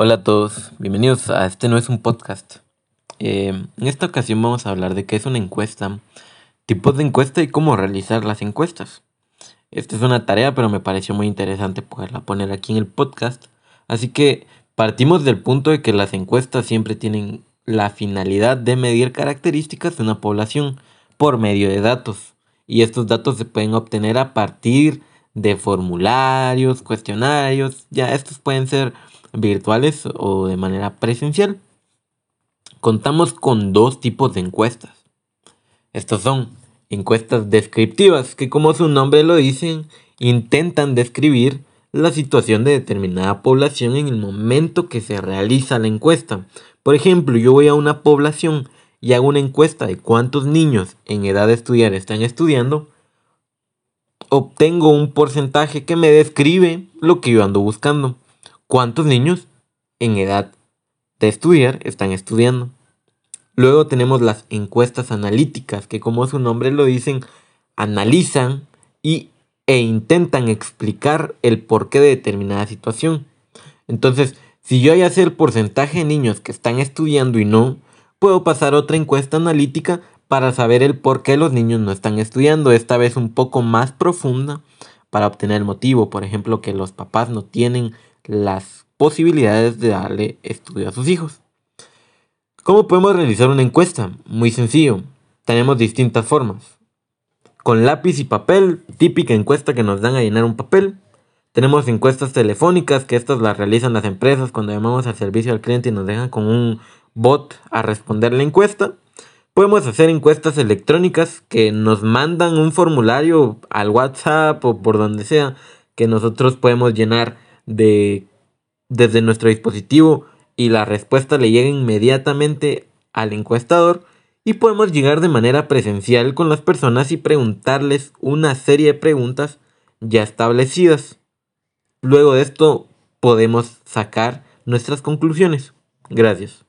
Hola a todos, bienvenidos a este no es un podcast. Eh, en esta ocasión vamos a hablar de qué es una encuesta, tipos de encuesta y cómo realizar las encuestas. Esta es una tarea, pero me pareció muy interesante poderla poner aquí en el podcast. Así que partimos del punto de que las encuestas siempre tienen la finalidad de medir características de una población por medio de datos. Y estos datos se pueden obtener a partir de formularios, cuestionarios, ya estos pueden ser virtuales o de manera presencial. Contamos con dos tipos de encuestas. Estos son encuestas descriptivas, que como su nombre lo dicen, intentan describir la situación de determinada población en el momento que se realiza la encuesta. Por ejemplo, yo voy a una población y hago una encuesta de cuántos niños en edad de estudiar están estudiando, obtengo un porcentaje que me describe lo que yo ando buscando. ¿Cuántos niños en edad de estudiar están estudiando? Luego tenemos las encuestas analíticas, que como su nombre lo dicen, analizan y, e intentan explicar el porqué de determinada situación. Entonces, si yo ya sé el porcentaje de niños que están estudiando y no, puedo pasar otra encuesta analítica para saber el por qué los niños no están estudiando, esta vez un poco más profunda, para obtener el motivo, por ejemplo, que los papás no tienen las posibilidades de darle estudio a sus hijos. ¿Cómo podemos realizar una encuesta? Muy sencillo. Tenemos distintas formas. Con lápiz y papel, típica encuesta que nos dan a llenar un papel. Tenemos encuestas telefónicas, que estas las realizan las empresas cuando llamamos al servicio al cliente y nos dejan con un bot a responder la encuesta. Podemos hacer encuestas electrónicas que nos mandan un formulario al WhatsApp o por donde sea que nosotros podemos llenar de, desde nuestro dispositivo y la respuesta le llega inmediatamente al encuestador y podemos llegar de manera presencial con las personas y preguntarles una serie de preguntas ya establecidas. Luego de esto podemos sacar nuestras conclusiones. Gracias.